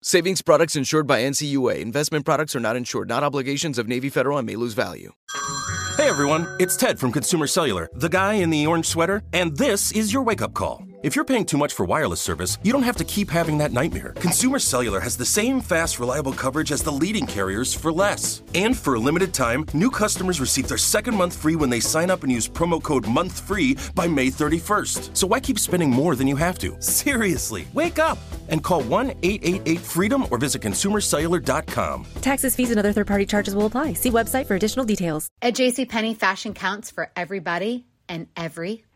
Savings products insured by NCUA. Investment products are not insured, not obligations of Navy Federal and may lose value. Hey everyone, it's Ted from Consumer Cellular, the guy in the orange sweater, and this is your wake up call. If you're paying too much for wireless service, you don't have to keep having that nightmare. Consumer Cellular has the same fast, reliable coverage as the leading carriers for less. And for a limited time, new customers receive their second month free when they sign up and use promo code MONTHFREE by May 31st. So why keep spending more than you have to? Seriously, wake up and call 1 888 freedom or visit consumercellular.com. Taxes, fees, and other third party charges will apply. See website for additional details. At JCPenney, fashion counts for everybody and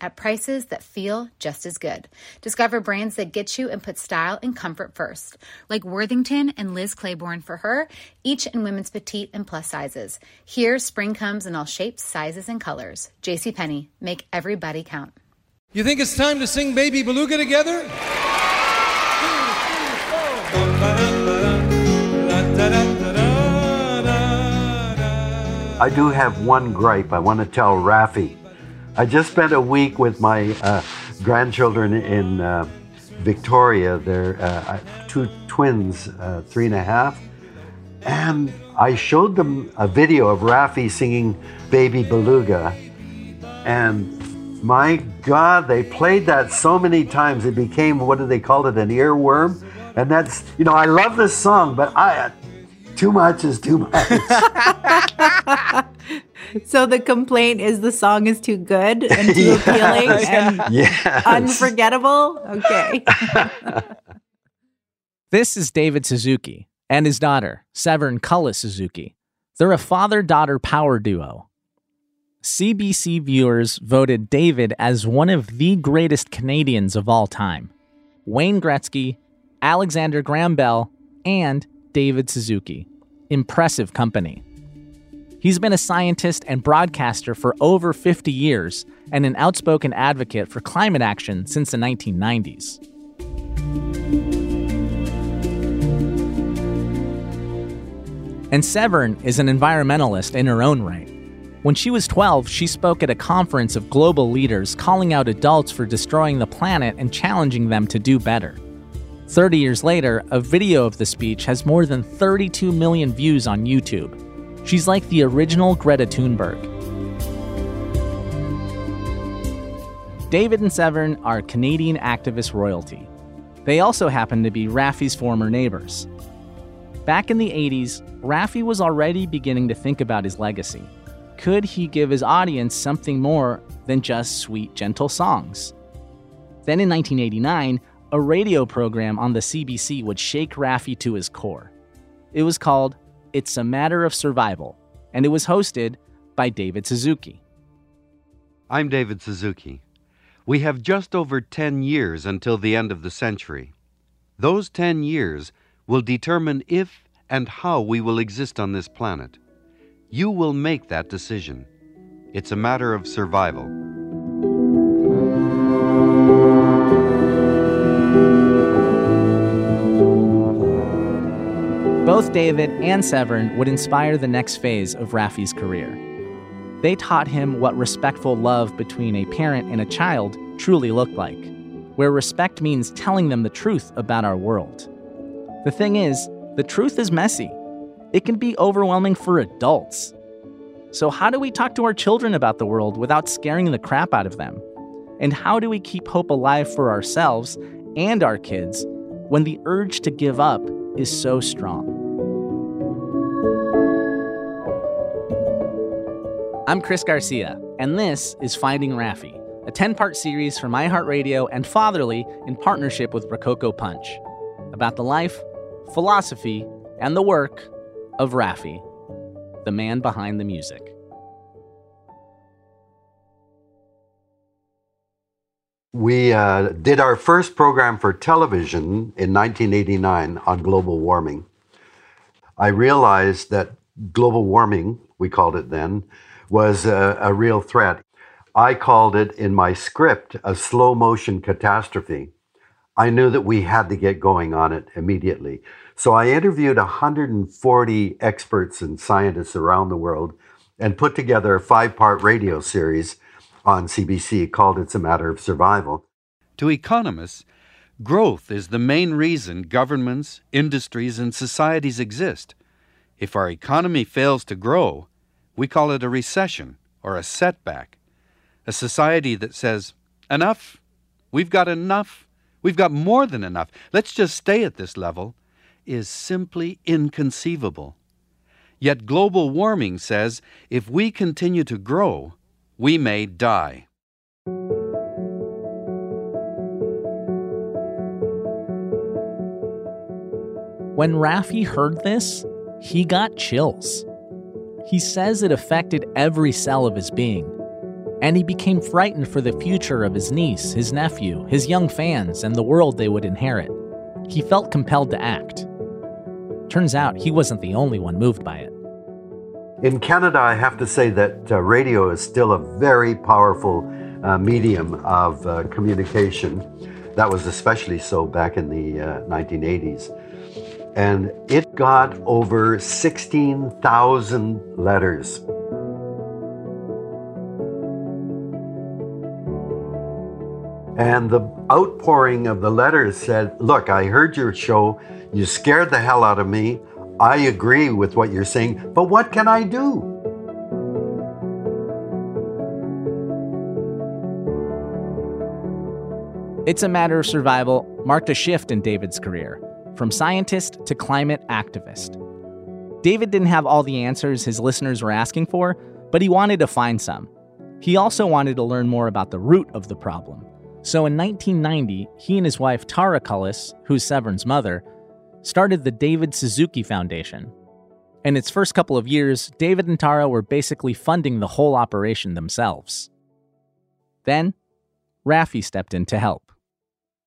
at prices that feel just as good. Discover brands that get you and put style and comfort first, like Worthington and Liz Claiborne for her, each in women's petite and plus sizes. Here, spring comes in all shapes, sizes, and colors. JCPenney, make everybody count. You think it's time to sing Baby Beluga together? I do have one gripe I want to tell Raffi. I just spent a week with my uh, grandchildren in uh, Victoria. They're uh, two twins, uh, three and a half. And I showed them a video of Raffi singing Baby Beluga. And my God, they played that so many times. It became, what do they call it, an earworm? And that's, you know, I love this song, but I, too much is too much. so the complaint is the song is too good and too appealing and yes. unforgettable. Okay. this is David Suzuki and his daughter, Severn Cullis Suzuki. They're a father daughter power duo. CBC viewers voted David as one of the greatest Canadians of all time. Wayne Gretzky, Alexander Graham Bell, and David Suzuki. Impressive company. He's been a scientist and broadcaster for over 50 years and an outspoken advocate for climate action since the 1990s. And Severn is an environmentalist in her own right. When she was 12, she spoke at a conference of global leaders calling out adults for destroying the planet and challenging them to do better. 30 years later, a video of the speech has more than 32 million views on YouTube. She's like the original Greta Thunberg. David and Severn are Canadian activist royalty. They also happen to be Raffi's former neighbors. Back in the 80s, Raffi was already beginning to think about his legacy. Could he give his audience something more than just sweet, gentle songs? Then in 1989, a radio program on the CBC would shake Raffi to his core. It was called It's a Matter of Survival, and it was hosted by David Suzuki. I'm David Suzuki. We have just over 10 years until the end of the century. Those 10 years will determine if and how we will exist on this planet. You will make that decision. It's a matter of survival. Both David and Severn would inspire the next phase of Raffi's career. They taught him what respectful love between a parent and a child truly looked like, where respect means telling them the truth about our world. The thing is, the truth is messy. It can be overwhelming for adults. So, how do we talk to our children about the world without scaring the crap out of them? And how do we keep hope alive for ourselves and our kids when the urge to give up is so strong? I'm Chris Garcia, and this is Finding Raffi, a 10 part series from iHeartRadio and Fatherly in partnership with Rococo Punch about the life, philosophy, and the work of Raffi, the man behind the music. We uh, did our first program for television in 1989 on global warming. I realized that global warming, we called it then, was a, a real threat. I called it in my script a slow motion catastrophe. I knew that we had to get going on it immediately. So I interviewed 140 experts and scientists around the world and put together a five part radio series on CBC called It's a Matter of Survival. To economists, growth is the main reason governments, industries, and societies exist. If our economy fails to grow, we call it a recession or a setback. A society that says, enough, we've got enough, we've got more than enough, let's just stay at this level, is simply inconceivable. Yet global warming says if we continue to grow, we may die. When Raffi heard this, he got chills. He says it affected every cell of his being, and he became frightened for the future of his niece, his nephew, his young fans, and the world they would inherit. He felt compelled to act. Turns out he wasn't the only one moved by it. In Canada, I have to say that uh, radio is still a very powerful uh, medium of uh, communication. That was especially so back in the 1980s. And it got over 16,000 letters. And the outpouring of the letters said, Look, I heard your show. You scared the hell out of me. I agree with what you're saying, but what can I do? It's a Matter of Survival marked a shift in David's career from scientist to climate activist. David didn't have all the answers his listeners were asking for, but he wanted to find some. He also wanted to learn more about the root of the problem. So in 1990, he and his wife Tara Cullis, who's Severn's mother, started the David Suzuki Foundation. In its first couple of years, David and Tara were basically funding the whole operation themselves. Then, Raffi stepped in to help.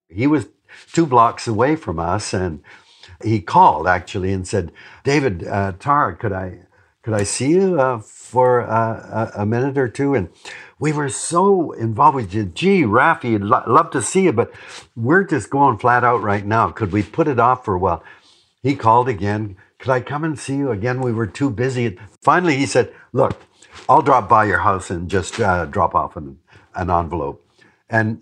He was two blocks away from us, and he called actually and said, "David, uh, Tara, could I could I see you uh, for uh, a, minute or two? And we were so involved with. Gee, Raffi, I'd lo- love to see you, but we're just going flat out right now. Could we put it off for a while? He called again. Could I come and see you again? We were too busy. Finally, he said, Look, I'll drop by your house and just uh, drop off an, an envelope. And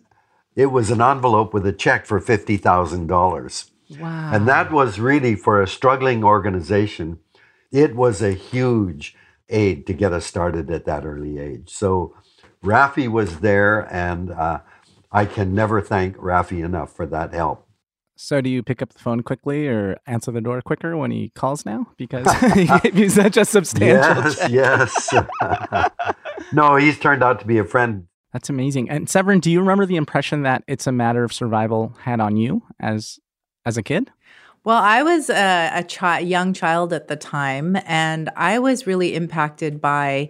it was an envelope with a check for $50,000. Wow. And that was really for a struggling organization. It was a huge aid to get us started at that early age. So Raffi was there, and uh, I can never thank Raffi enough for that help. So, do you pick up the phone quickly or answer the door quicker when he calls now? Because he gave you such a substantial yes, check. Yes. no, he's turned out to be a friend that's amazing. And Severn, do you remember the impression that it's a matter of survival had on you as as a kid? Well, I was a, a chi- young child at the time, and I was really impacted by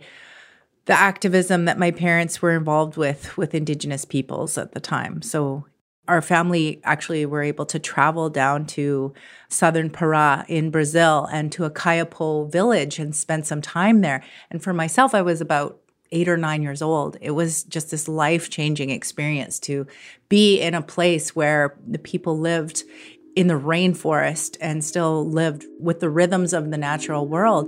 the activism that my parents were involved with with Indigenous peoples at the time. So our family actually were able to travel down to southern Para in Brazil and to a Kayapo village and spend some time there. And for myself, I was about eight or nine years old. It was just this life changing experience to be in a place where the people lived in the rainforest and still lived with the rhythms of the natural world.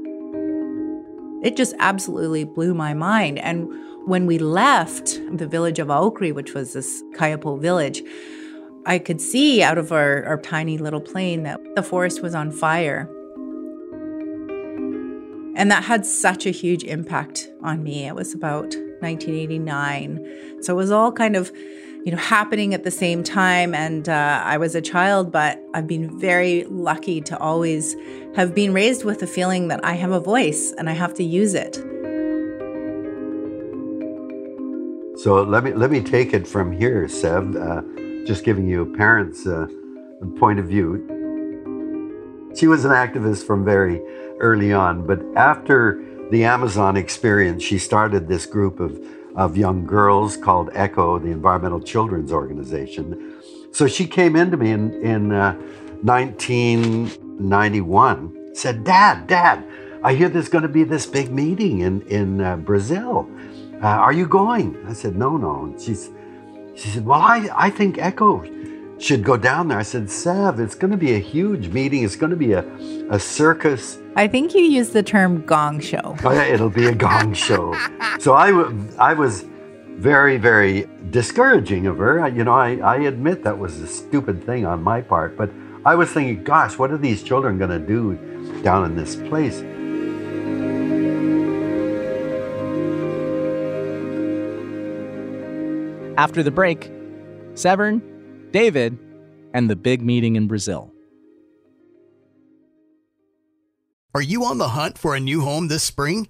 It just absolutely blew my mind. And when we left the village of Aukre, which was this Kayapo village, I could see out of our, our tiny little plane that the forest was on fire. And that had such a huge impact on me. It was about 1989. So it was all kind of, you know, happening at the same time. And uh, I was a child, but I've been very lucky to always have been raised with the feeling that I have a voice and I have to use it. So let me let me take it from here, Sev. Uh, just giving you a parent's uh, point of view. She was an activist from very early on, but after the Amazon experience, she started this group of, of young girls called ECHO, the Environmental Children's Organization. So she came into me in, in uh, 1991, said, Dad, Dad, I hear there's going to be this big meeting in, in uh, Brazil. Uh, are you going? I said, No, no. And she's, she said, Well, I, I think ECHO should go down there. I said, Sev, it's going to be a huge meeting. It's going to be a, a circus. I think you used the term gong show. Oh, yeah, it'll be a gong show. so I, w- I was very, very discouraging of her. You know, I, I admit that was a stupid thing on my part, but I was thinking, gosh, what are these children going to do down in this place? After the break, Severn David, and the big meeting in Brazil. Are you on the hunt for a new home this spring,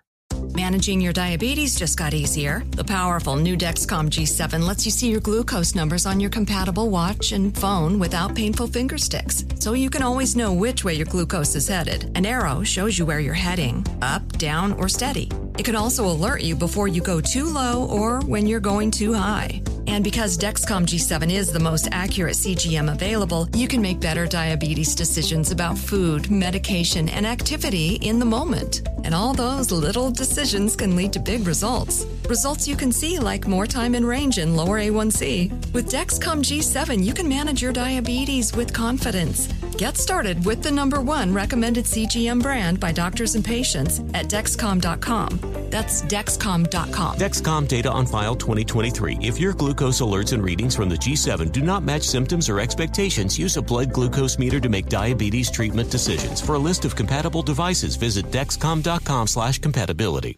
Managing your diabetes just got easier. The powerful new Dexcom G7 lets you see your glucose numbers on your compatible watch and phone without painful finger sticks, so you can always know which way your glucose is headed. An arrow shows you where you're heading up, down, or steady. It can also alert you before you go too low or when you're going too high. And because Dexcom G7 is the most accurate CGM available, you can make better diabetes decisions about food, medication, and activity in the moment. And all those little decisions can lead to big results. Results you can see, like more time in range and lower A1C. With Dexcom G7, you can manage your diabetes with confidence. Get started with the number one recommended CGM brand by doctors and patients at Dexcom.com. That's Dexcom.com. Dexcom data on file 2023. If your glucose alerts and readings from the G7 do not match symptoms or expectations, use a blood glucose meter to make diabetes treatment decisions. For a list of compatible devices, visit Dexcom.com slash compatibility.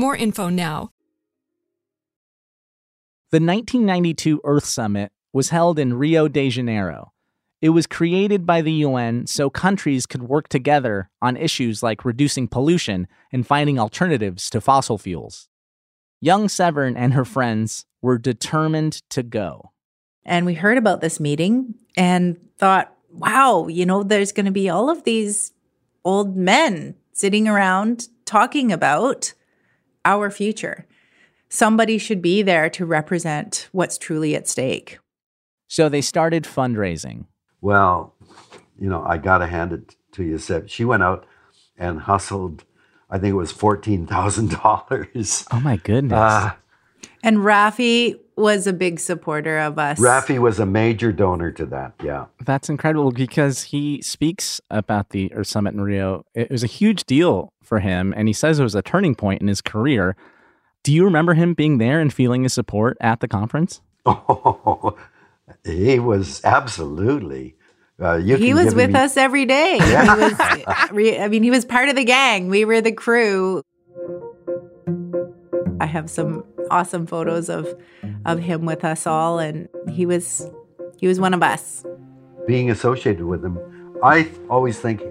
more info now. The 1992 Earth Summit was held in Rio de Janeiro. It was created by the UN so countries could work together on issues like reducing pollution and finding alternatives to fossil fuels. Young Severn and her friends were determined to go. And we heard about this meeting and thought, wow, you know, there's going to be all of these old men sitting around talking about our future. Somebody should be there to represent what's truly at stake. So they started fundraising. Well, you know, I got to hand it to you, Sev. She went out and hustled, I think it was $14,000. Oh, my goodness. Uh, and Raffi was a big supporter of us. Raffi was a major donor to that. Yeah. That's incredible because he speaks about the Earth Summit in Rio. It was a huge deal for him, and he says it was a turning point in his career. Do you remember him being there and feeling his support at the conference? Oh, he was absolutely. Uh, he was with me... us every day. Yeah. Was, I mean, he was part of the gang. We were the crew. I have some awesome photos of of him with us all, and he was he was one of us. Being associated with him, I always think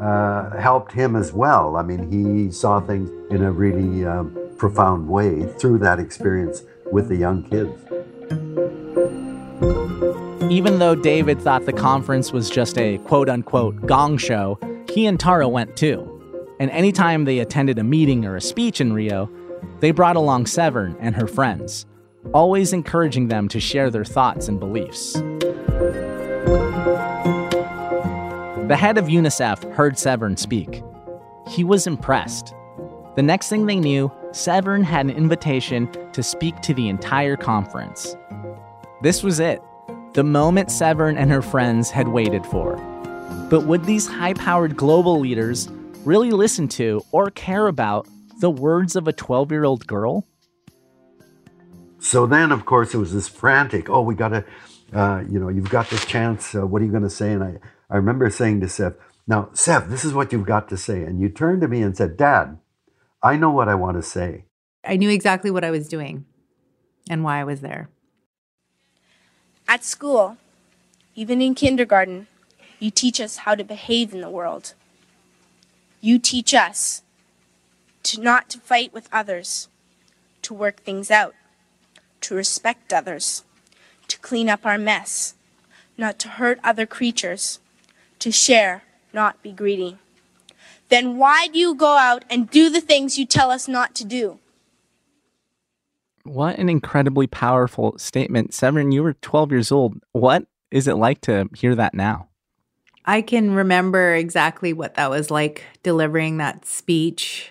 uh, helped him as well. I mean, he saw things in a really um, profound way through that experience with the young kids. Even though David thought the conference was just a quote unquote gong show, he and Tara went too. And anytime they attended a meeting or a speech in Rio, they brought along Severn and her friends, always encouraging them to share their thoughts and beliefs. The head of UNICEF heard Severn speak. He was impressed. The next thing they knew, Severn had an invitation to speak to the entire conference. This was it, the moment Severn and her friends had waited for. But would these high powered global leaders really listen to or care about the words of a 12 year old girl? So then, of course, it was this frantic, oh, we got to, uh, you know, you've got this chance. Uh, what are you going to say? And I, I remember saying to Sev, now, Sev, this is what you've got to say. And you turned to me and said, Dad, I know what I want to say. I knew exactly what I was doing and why I was there. At school, even in kindergarten, you teach us how to behave in the world. You teach us to not to fight with others, to work things out, to respect others, to clean up our mess, not to hurt other creatures, to share, not be greedy. Then why do you go out and do the things you tell us not to do? What an incredibly powerful statement. Severn, you were 12 years old. What is it like to hear that now? I can remember exactly what that was like delivering that speech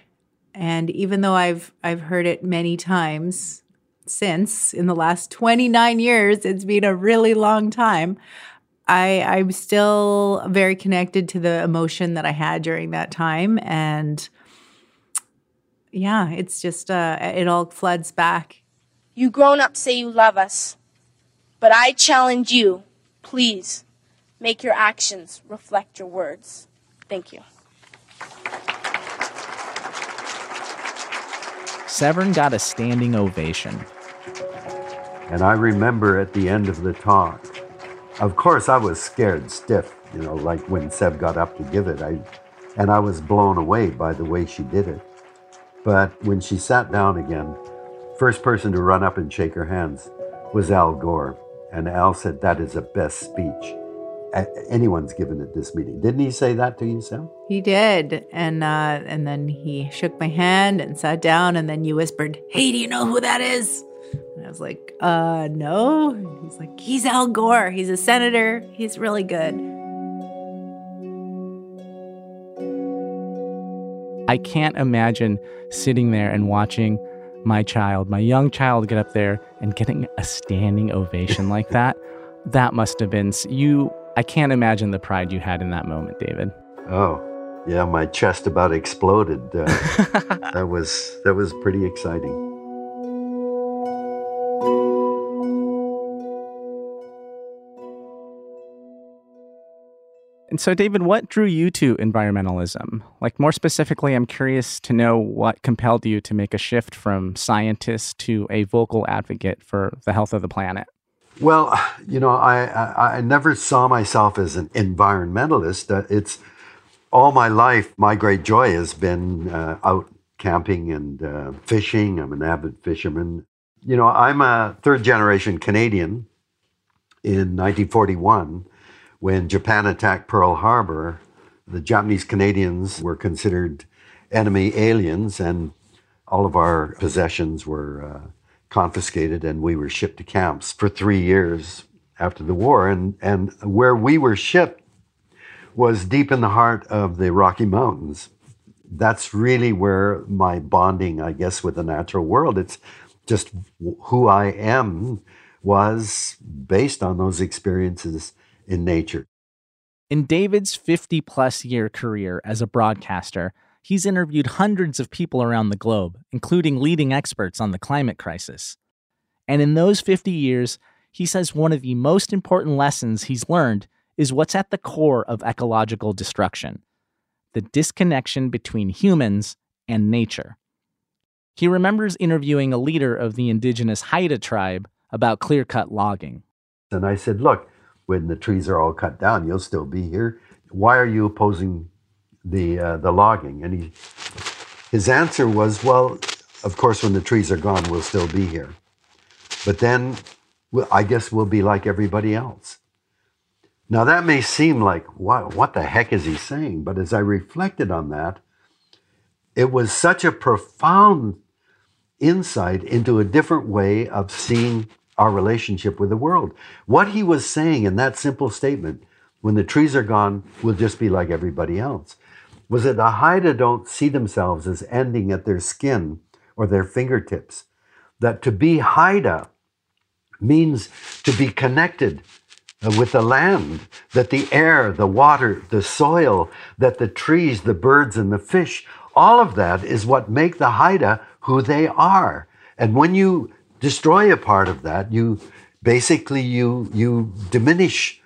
and even though I've I've heard it many times since in the last 29 years, it's been a really long time. I I'm still very connected to the emotion that I had during that time and yeah, it's just uh it all floods back. You grown up say you love us. But I challenge you, please make your actions reflect your words. Thank you. Severn got a standing ovation. And I remember at the end of the talk, of course, I was scared stiff, you know, like when Sev got up to give it. I, and I was blown away by the way she did it. But when she sat down again, first person to run up and shake her hands was Al Gore. And Al said, That is the best speech anyone's given at this meeting. Didn't he say that to you, Sam? He did, and uh, and then he shook my hand and sat down, and then you whispered, "Hey, do you know who that is?" And I was like, "Uh, no." And he's like, "He's Al Gore. He's a senator. He's really good." I can't imagine sitting there and watching my child, my young child, get up there and getting a standing ovation like that. That must have been you. I can't imagine the pride you had in that moment, David. Oh, yeah, my chest about exploded. Uh, that was that was pretty exciting. And so, David, what drew you to environmentalism? Like, more specifically, I'm curious to know what compelled you to make a shift from scientist to a vocal advocate for the health of the planet. Well, you know, I, I, I never saw myself as an environmentalist. Uh, it's all my life, my great joy has been uh, out camping and uh, fishing. I'm an avid fisherman. You know, I'm a third generation Canadian in 1941 when Japan attacked Pearl Harbor, the Japanese Canadians were considered enemy aliens, and all of our possessions were uh, confiscated, and we were shipped to camps for three years after the war. And, and where we were shipped was deep in the heart of the Rocky Mountains. That's really where my bonding, I guess, with the natural world. It's just who I am was based on those experiences in nature. In David's 50 plus year career as a broadcaster, he's interviewed hundreds of people around the globe, including leading experts on the climate crisis. And in those 50 years, he says one of the most important lessons he's learned is what's at the core of ecological destruction the disconnection between humans and nature. He remembers interviewing a leader of the indigenous Haida tribe about clear cut logging. And I said, Look, when the trees are all cut down, you'll still be here. Why are you opposing the uh, the logging? And he, his answer was, well, of course, when the trees are gone, we'll still be here. But then, I guess we'll be like everybody else. Now that may seem like what what the heck is he saying? But as I reflected on that, it was such a profound insight into a different way of seeing our relationship with the world. What he was saying in that simple statement, when the trees are gone, we'll just be like everybody else, was that the Haida don't see themselves as ending at their skin or their fingertips. That to be Haida means to be connected uh, with the land, that the air, the water, the soil, that the trees, the birds, and the fish, all of that is what make the Haida who they are. And when you destroy a part of that, you basically you you diminish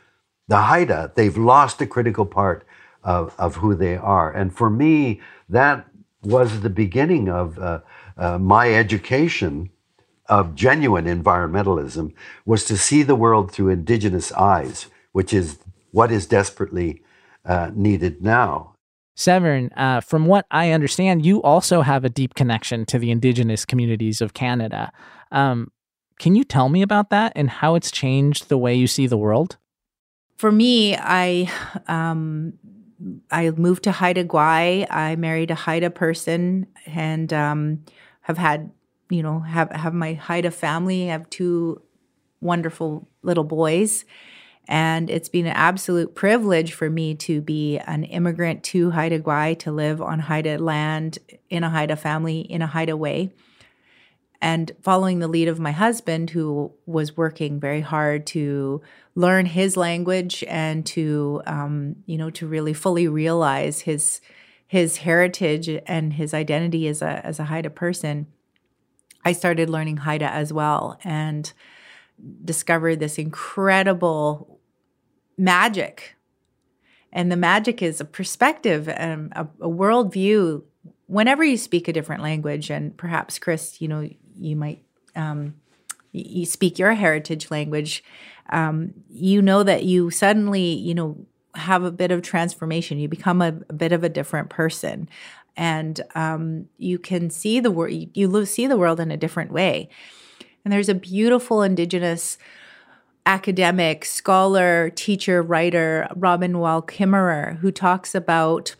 the Haida. They've lost a critical part of, of who they are. And for me, that was the beginning of uh, uh, my education of genuine environmentalism was to see the world through indigenous eyes, which is what is desperately uh, needed now. Severn, uh, from what I understand, you also have a deep connection to the indigenous communities of Canada. Um, can you tell me about that and how it's changed the way you see the world? For me, I um, I moved to Haida Gwaii. I married a Haida person and um, have had you know have have my Haida family. I have two wonderful little boys. And it's been an absolute privilege for me to be an immigrant to Haida Gwaii, to live on Haida land, in a Haida family, in a Haida way and following the lead of my husband who was working very hard to learn his language and to um, you know to really fully realize his his heritage and his identity as a as a haida person i started learning haida as well and discovered this incredible magic. And the magic is a perspective and a, a worldview. Whenever you speak a different language and perhaps chris you know you might um, you speak your heritage language, um, you know that you suddenly, you know, have a bit of transformation. You become a, a bit of a different person, and um, you can see the world. You, you see the world in a different way. And there's a beautiful Indigenous academic, scholar, teacher, writer, Robin Wall Kimmerer, who talks about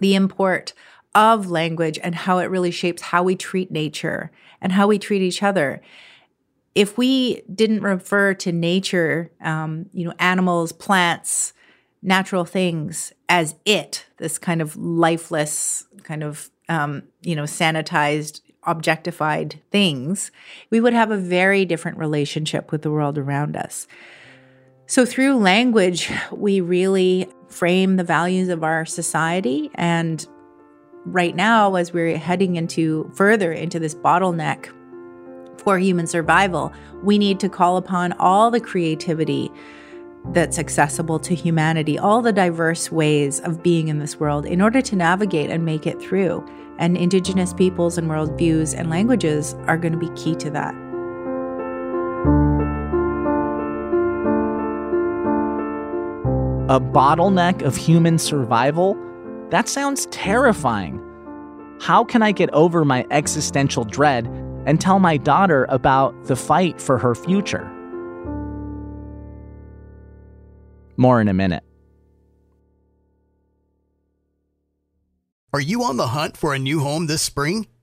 the import of language and how it really shapes how we treat nature and how we treat each other. If we didn't refer to nature, um, you know, animals, plants, natural things as it, this kind of lifeless, kind of, um, you know, sanitized, objectified things, we would have a very different relationship with the world around us. So, through language, we really frame the values of our society. And right now, as we're heading into further into this bottleneck for human survival, we need to call upon all the creativity that's accessible to humanity, all the diverse ways of being in this world in order to navigate and make it through. And Indigenous peoples and worldviews and languages are going to be key to that. A bottleneck of human survival? That sounds terrifying. How can I get over my existential dread and tell my daughter about the fight for her future? More in a minute. Are you on the hunt for a new home this spring,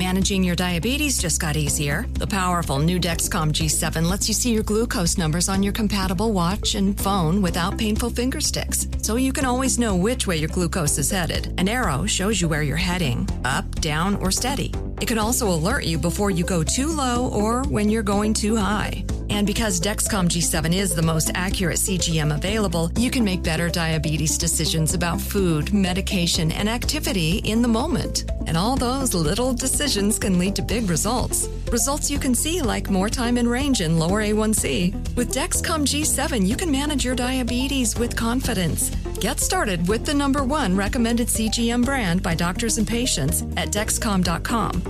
Managing your diabetes just got easier. The powerful new Dexcom G7 lets you see your glucose numbers on your compatible watch and phone without painful finger sticks, so you can always know which way your glucose is headed. An arrow shows you where you're heading up, down, or steady. It can also alert you before you go too low or when you're going too high. And because Dexcom G7 is the most accurate CGM available, you can make better diabetes decisions about food, medication, and activity in the moment. And all those little decisions can lead to big results. Results you can see, like more time in range and lower A1C. With Dexcom G7, you can manage your diabetes with confidence. Get started with the number one recommended CGM brand by doctors and patients at Dexcom.com.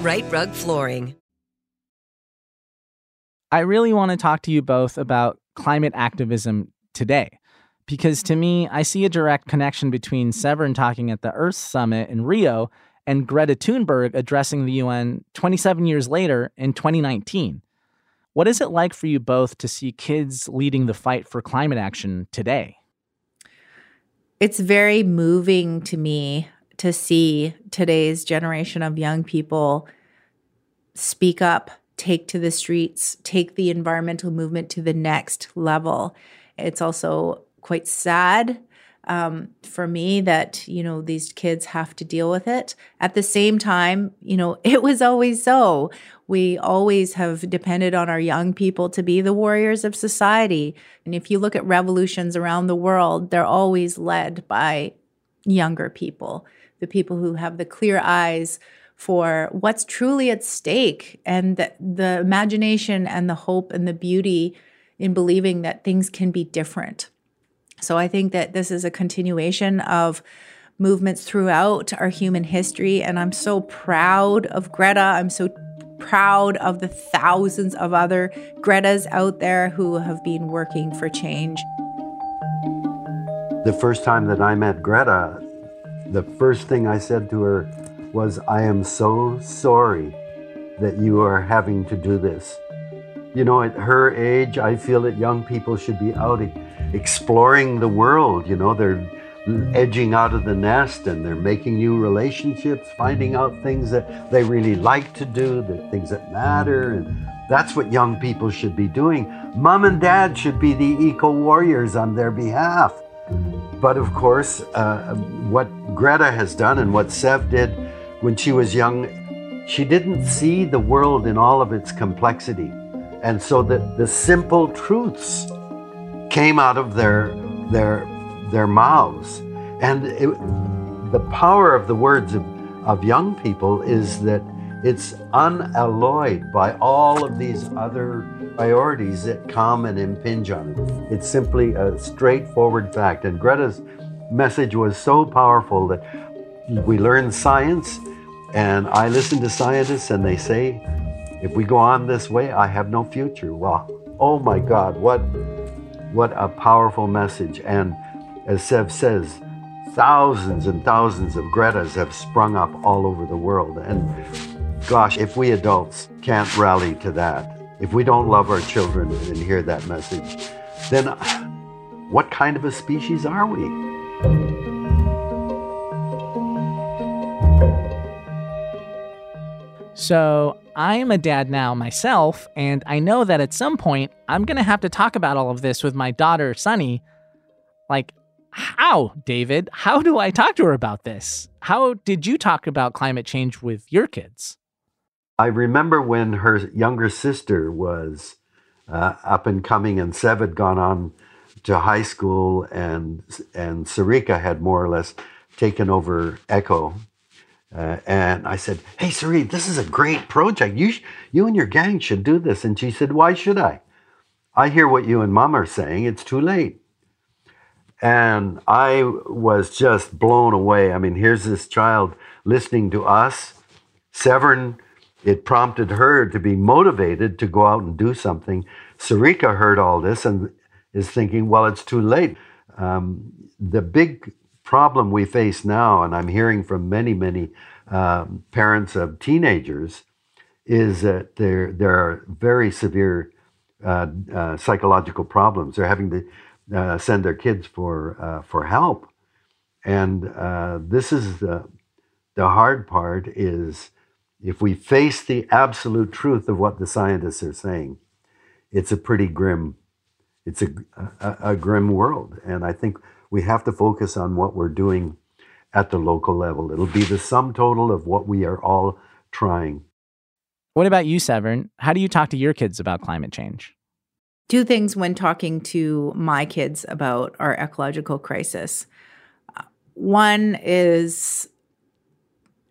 Right Rug Flooring. I really want to talk to you both about climate activism today. Because to me, I see a direct connection between Severn talking at the Earth Summit in Rio and Greta Thunberg addressing the UN 27 years later in 2019. What is it like for you both to see kids leading the fight for climate action today? It's very moving to me to see today's generation of young people speak up, take to the streets, take the environmental movement to the next level. It's also quite sad um, for me that you know these kids have to deal with it. At the same time, you know it was always so. We always have depended on our young people to be the warriors of society. And if you look at revolutions around the world, they're always led by younger people, the people who have the clear eyes for what's truly at stake and the, the imagination and the hope and the beauty in believing that things can be different. So I think that this is a continuation of movements throughout our human history. And I'm so proud of Greta. I'm so proud of the thousands of other Gretas out there who have been working for change. The first time that I met Greta, the first thing I said to her was, I am so sorry that you are having to do this. You know, at her age, I feel that young people should be out exploring the world. You know, they're edging out of the nest and they're making new relationships, finding out things that they really like to do, the things that matter. And that's what young people should be doing. Mom and dad should be the eco warriors on their behalf. But of course, uh, what Greta has done and what Sev did when she was young, she didn't see the world in all of its complexity. And so the, the simple truths came out of their, their, their mouths. And it, the power of the words of, of young people is that it's unalloyed by all of these other priorities that come and impinge on it. It's simply a straightforward fact. And Greta's message was so powerful that we learn science, and I listen to scientists, and they say, if we go on this way, I have no future. Well, oh my God, what, what a powerful message. And as Sev says, thousands and thousands of Gretas have sprung up all over the world. And gosh, if we adults can't rally to that, if we don't love our children and hear that message, then what kind of a species are we? So, I am a dad now myself, and I know that at some point I'm going to have to talk about all of this with my daughter, Sunny. Like, how, David? How do I talk to her about this? How did you talk about climate change with your kids? I remember when her younger sister was uh, up and coming, and Sev had gone on to high school, and and Sarika had more or less taken over Echo uh, and I said, "Hey, Sari, this is a great project. You, sh- you and your gang should do this." And she said, "Why should I? I hear what you and Mom are saying. It's too late." And I was just blown away. I mean, here's this child listening to us. Severn, it prompted her to be motivated to go out and do something. Sarika heard all this and is thinking, "Well, it's too late." Um, the big problem we face now, and I'm hearing from many, many um, parents of teenagers, is that there there are very severe uh, uh, psychological problems. They're having to uh, send their kids for uh, for help, and uh, this is the the hard part. Is if we face the absolute truth of what the scientists are saying, it's a pretty grim, it's a, a, a grim world, and I think we have to focus on what we're doing at the local level. It'll be the sum total of what we are all trying. What about you, Severn? How do you talk to your kids about climate change? Two things when talking to my kids about our ecological crisis. Uh, one is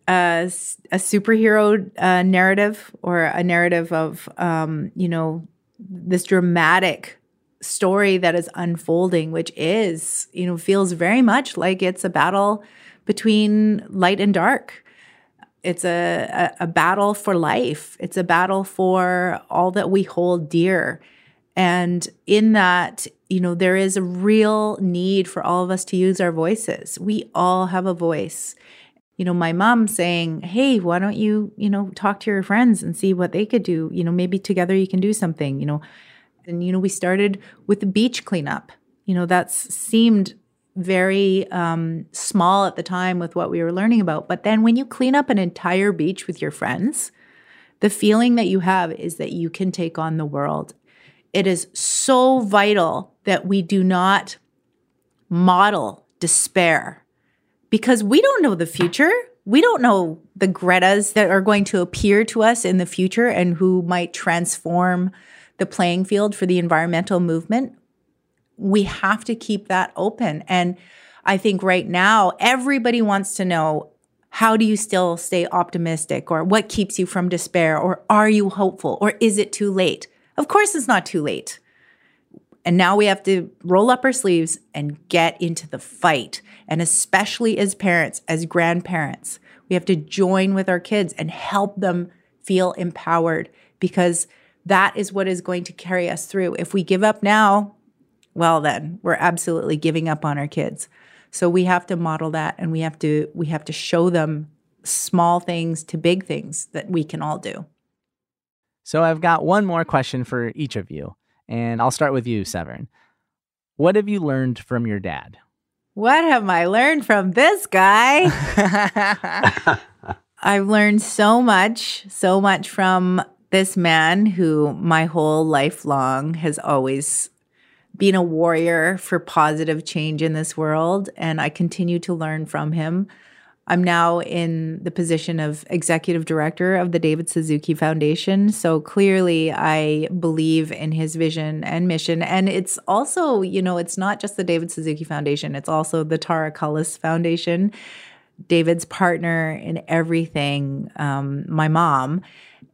a, a superhero uh, narrative or a narrative of, um, you know, this dramatic story that is unfolding, which is, you know, feels very much like it's a battle between light and dark. It's a, a, a, battle for life. It's a battle for all that we hold dear. And in that, you know, there is a real need for all of us to use our voices. We all have a voice. You know, my mom saying, Hey, why don't you, you know, talk to your friends and see what they could do? You know, maybe together you can do something. You know, and, you know, we started with the beach cleanup. You know, that seemed very um, small at the time with what we were learning about. But then when you clean up an entire beach with your friends, the feeling that you have is that you can take on the world. It is so vital that we do not model despair because we don't know the future. We don't know the Gretas that are going to appear to us in the future and who might transform the playing field for the environmental movement, we have to keep that open. And I think right now, everybody wants to know how do you still stay optimistic or what keeps you from despair or are you hopeful or is it too late? Of course, it's not too late. And now we have to roll up our sleeves and get into the fight. And especially as parents, as grandparents, we have to join with our kids and help them feel empowered because that is what is going to carry us through. If we give up now, well, then we're absolutely giving up on our kids. So we have to model that and we have to we have to show them small things to big things that we can all do. So I've got one more question for each of you, and I'll start with you, Severn. What have you learned from your dad? What have I learned from this guy? I've learned so much, so much from this man who my whole life long has always been a warrior for positive change in this world. And I continue to learn from him. I'm now in the position of executive director of the David Suzuki Foundation. So clearly, I believe in his vision and mission. And it's also, you know, it's not just the David Suzuki Foundation, it's also the Tara Cullis Foundation. David's partner in everything, um, my mom,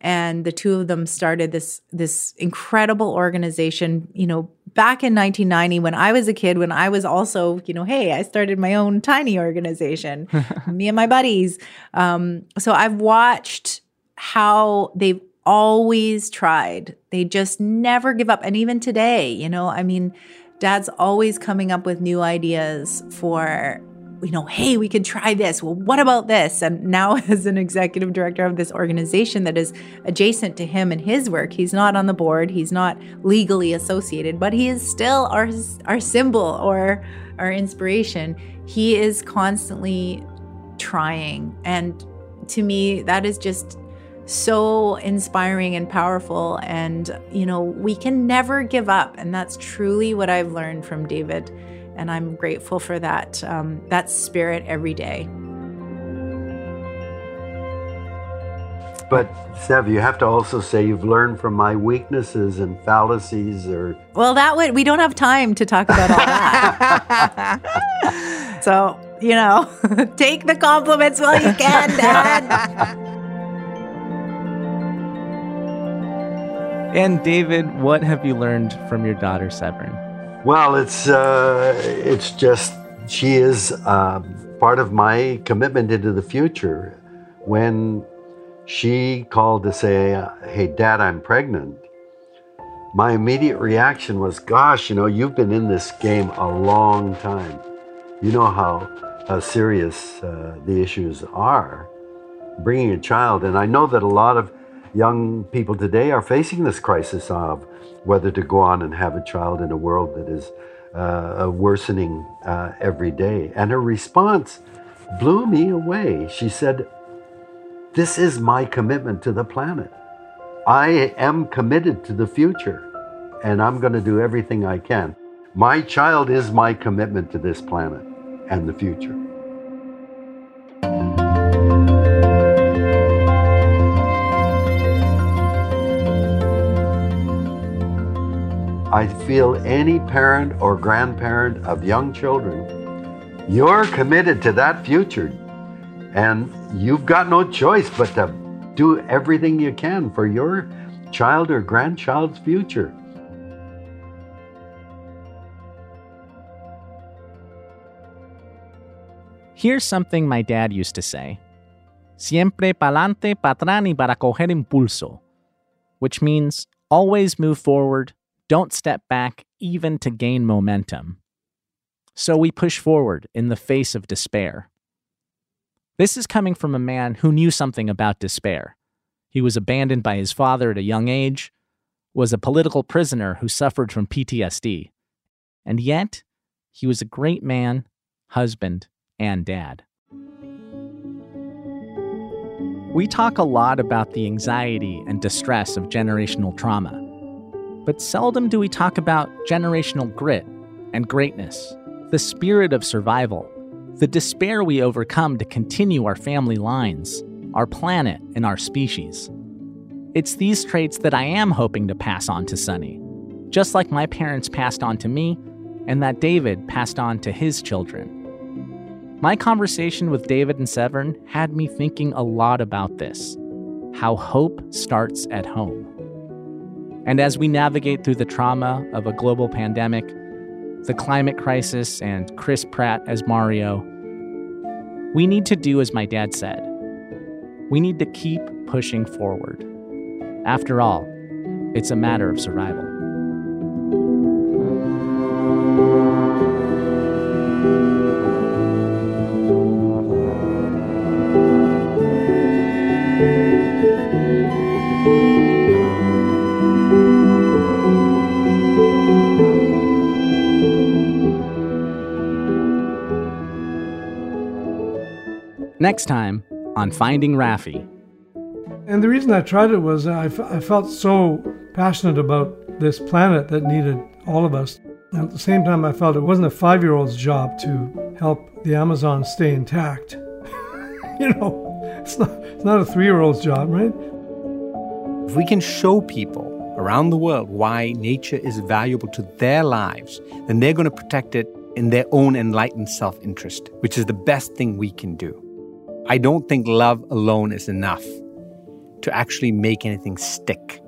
and the two of them started this this incredible organization. You know, back in 1990 when I was a kid, when I was also, you know, hey, I started my own tiny organization, me and my buddies. Um, so I've watched how they've always tried. They just never give up, and even today, you know, I mean. Dad's always coming up with new ideas for you know, hey, we could try this. Well, what about this? And now, as an executive director of this organization that is adjacent to him and his work, he's not on the board, he's not legally associated, but he is still our, our symbol or our inspiration. He is constantly trying. And to me, that is just so inspiring and powerful. And, you know, we can never give up. And that's truly what I've learned from David and I'm grateful for that um, that spirit every day. But Sev, you have to also say you've learned from my weaknesses and fallacies, or well, that would we don't have time to talk about all that. so you know, take the compliments while you can, Dad. and David, what have you learned from your daughter Severn? Well, it's uh, it's just she is uh, part of my commitment into the future. When she called to say, "Hey, Dad, I'm pregnant," my immediate reaction was, "Gosh, you know, you've been in this game a long time. You know how how serious uh, the issues are bringing a child." And I know that a lot of young people today are facing this crisis of whether to go on and have a child in a world that is uh, worsening uh, every day. And her response blew me away. She said, This is my commitment to the planet. I am committed to the future, and I'm going to do everything I can. My child is my commitment to this planet and the future. I feel any parent or grandparent of young children, you're committed to that future. And you've got no choice but to do everything you can for your child or grandchild's future. Here's something my dad used to say Siempre pa'lante, patrán y para coger impulso, which means always move forward, don't step back even to gain momentum. So we push forward in the face of despair. This is coming from a man who knew something about despair. He was abandoned by his father at a young age, was a political prisoner who suffered from PTSD, and yet he was a great man, husband, and dad. We talk a lot about the anxiety and distress of generational trauma. But seldom do we talk about generational grit and greatness, the spirit of survival, the despair we overcome to continue our family lines, our planet, and our species. It's these traits that I am hoping to pass on to Sonny, just like my parents passed on to me and that David passed on to his children. My conversation with David and Severn had me thinking a lot about this how hope starts at home. And as we navigate through the trauma of a global pandemic, the climate crisis, and Chris Pratt as Mario, we need to do as my dad said. We need to keep pushing forward. After all, it's a matter of survival. Next time on Finding Raffi. And the reason I tried it was I, f- I felt so passionate about this planet that needed all of us. And at the same time, I felt it wasn't a five year old's job to help the Amazon stay intact. you know, it's not, it's not a three year old's job, right? If we can show people around the world why nature is valuable to their lives, then they're going to protect it in their own enlightened self interest, which is the best thing we can do. I don't think love alone is enough to actually make anything stick.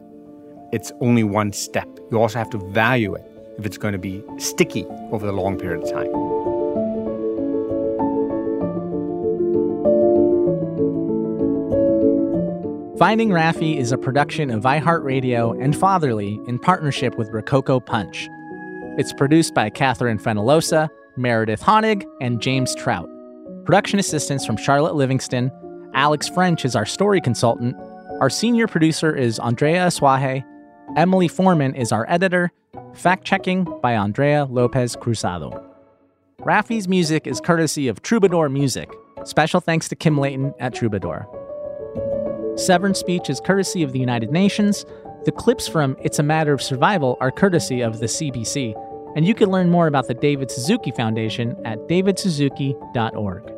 It's only one step. You also have to value it if it's going to be sticky over the long period of time. Finding Raffi is a production of iHeartRadio and Fatherly in partnership with Rococo Punch. It's produced by Catherine Fenelosa, Meredith Honig, and James Trout. Production assistance from Charlotte Livingston. Alex French is our story consultant. Our senior producer is Andrea Asuaje. Emily Foreman is our editor. Fact checking by Andrea Lopez Cruzado. Raffi's music is courtesy of Troubadour Music. Special thanks to Kim Layton at Troubadour. Severn's speech is courtesy of the United Nations. The clips from It's a Matter of Survival are courtesy of the CBC. And you can learn more about the David Suzuki Foundation at davidsuzuki.org.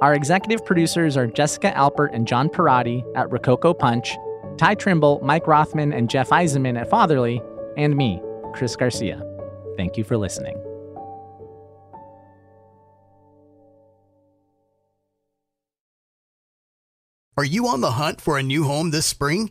Our executive producers are Jessica Alpert and John Parati at Rococo Punch, Ty Trimble, Mike Rothman, and Jeff Eisenman at Fatherly, and me, Chris Garcia. Thank you for listening. Are you on the hunt for a new home this spring,